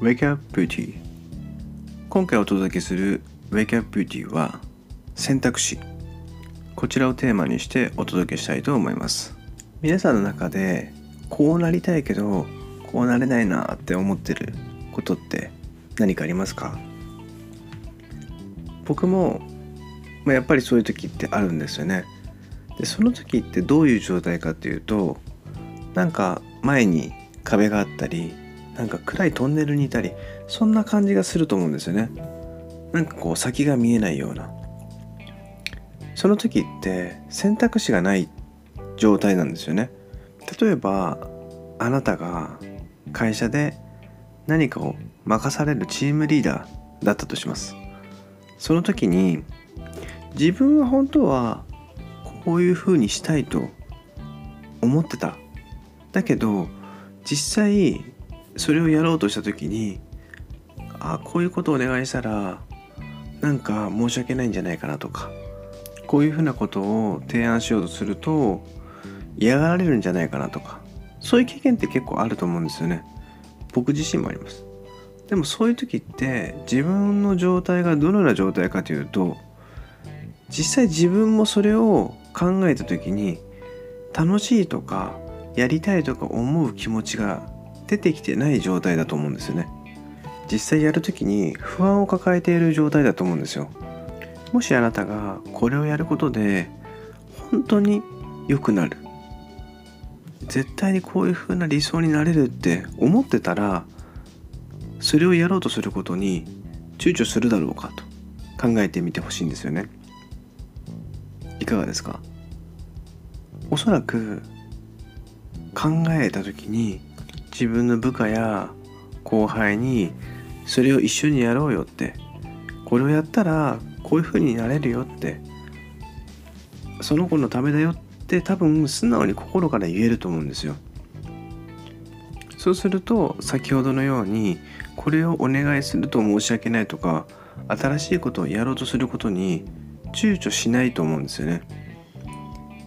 Wake Up Beauty 今回お届けする Wake Up Beauty は選択肢。こちらをテーマにしてお届けしたいと思います。皆さんの中でこうなりたいけどこうなれないなって思ってることって何かありますか？僕も、まあ、やっぱりそういう時ってあるんですよね。でその時ってどういう状態かっていうとなんか前に壁があったりなんか暗いトンネルにいたりそんな感じがすると思うんですよね。なんかこう先が見えないような。その時って選択肢がない状態なんですよね。例えばあなたが会社で何かを任されるチームリーダーだったとします。その時に自分は本当はこういうふうにしたいと思ってた。だけど実際それをやろうとした時にあこういうことをお願いしたらなんか申し訳ないんじゃないかなとかこういうふうなことを提案しようとすると嫌がられるんじゃないかなとかそういう経験って結構あると思うんですよね。僕自身もあります。でもそういう時って自分の状態がどのような状態かというと実際自分もそれを考えた時に楽しいとかやりたいとか思う気持ちが出てきてない状態だと思うんですよね。実際やる時に不安を抱えている状態だと思うんですよ。もしあなたがこれをやることで本当に良くなる。絶対にこういう風な理想になれるって思ってたらそれをやろうとすることに躊躇するだろうかと考えてみてほしいんですよね。いかがですか？おそらく考えた時に自分の部下や後輩にそれを一緒にやろうよって。これをやったらこういう風になれるよって。その子のためだよって多分素直に心から言えると思うんですよ。そうすると先ほどのようにこれをお願いすると申し訳ないとか新しいことをやろうとすることに躊躇しないと思うんですよね。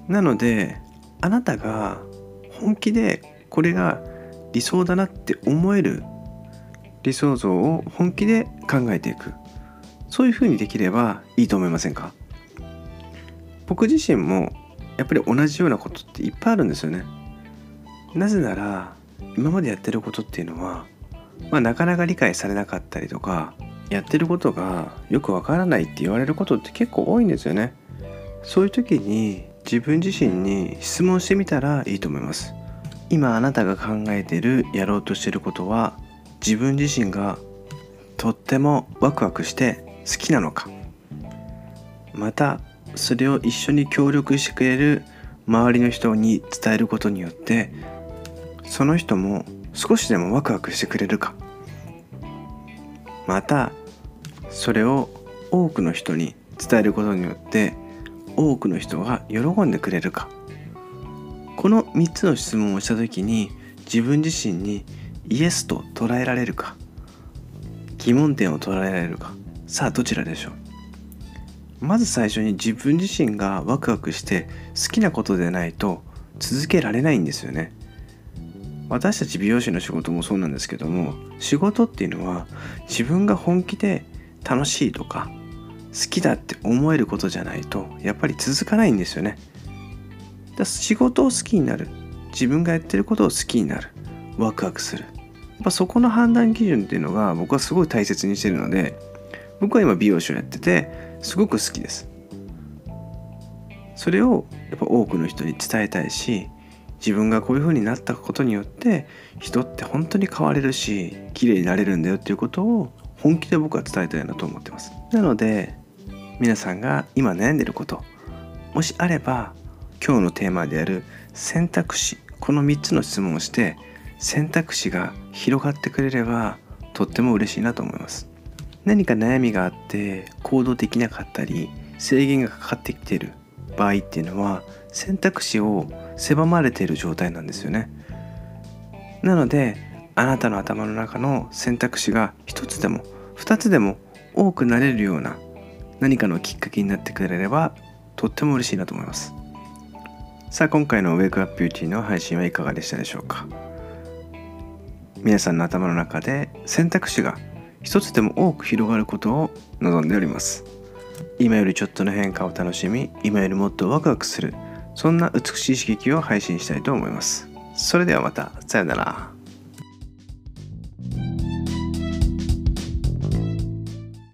なのであなたが本気でこれが理想だなって思える理想像を本気で考えていく。そういうふうにできればいいと思いませんか？僕自身もやっぱり同じようなことっていっぱいあるんですよね。なぜなら今までやってることっていうのは、まあ、なかなか理解されなかったりとかやってることがよくわからないって言われることって結構多いんですよね。そういう時に自分自身に質問してみたらいいと思います。今あなたが考えているやろうとしていることは自分自身がとってもワクワクして好きなのか。またそれを一緒に協力してくれる周りの人に伝えることによってその人も少しでもワクワクしてくれるか。またそれを多くの人に伝えることによって多くの人が喜んでくれるか。この3つの質問をした時に自分自身にイエスと捉えられるか疑問点を捉えられるかさあどちらでしょう？まず最初に自分自身がワクワクして好きなことでないと続けられないんですよね。私たち美容師の仕事もそうなんですけども仕事っていうのは自分が本気で楽しいとか好きだって思えることじゃないとやっぱり続かないんですよね。だ仕事を好きになる。自分がやってることを好きになる。ワクワクする。やっぱそこの判断基準っていうのが僕はすごい大切にしてるので僕は今美容師をやっててすごく好きです。それをやっぱ多くの人に伝えたいし自分がこういう風になったことによって人って本当に変われるし綺麗になれるんだよっていうことを本気で僕は伝えたいなと思ってます。なので皆さんが今悩んでることもしあれば今日のテーマである選択肢この3つの質問をして選択肢が広がってくれればとっても嬉しいなと思います。何か悩みがあって行動できなかったり制限がかかってきている場合っていうのは選択肢を狭まれている状態なんですよね。なのであなたの頭の中の選択肢が一つでも二つでも多くなれるような何かのきっかけになってくれればとっても嬉しいなと思います。さあ今回のウェイクアップビューティーの配信はいかがでしたでしょうか？皆さんの頭の中で選択肢が一つでも多く広がることを望んでおります。今よりちょっとの変化を楽しみ今よりもっとワクワクするそんな美しい刺激を配信したいと思います。それではまたさよなら。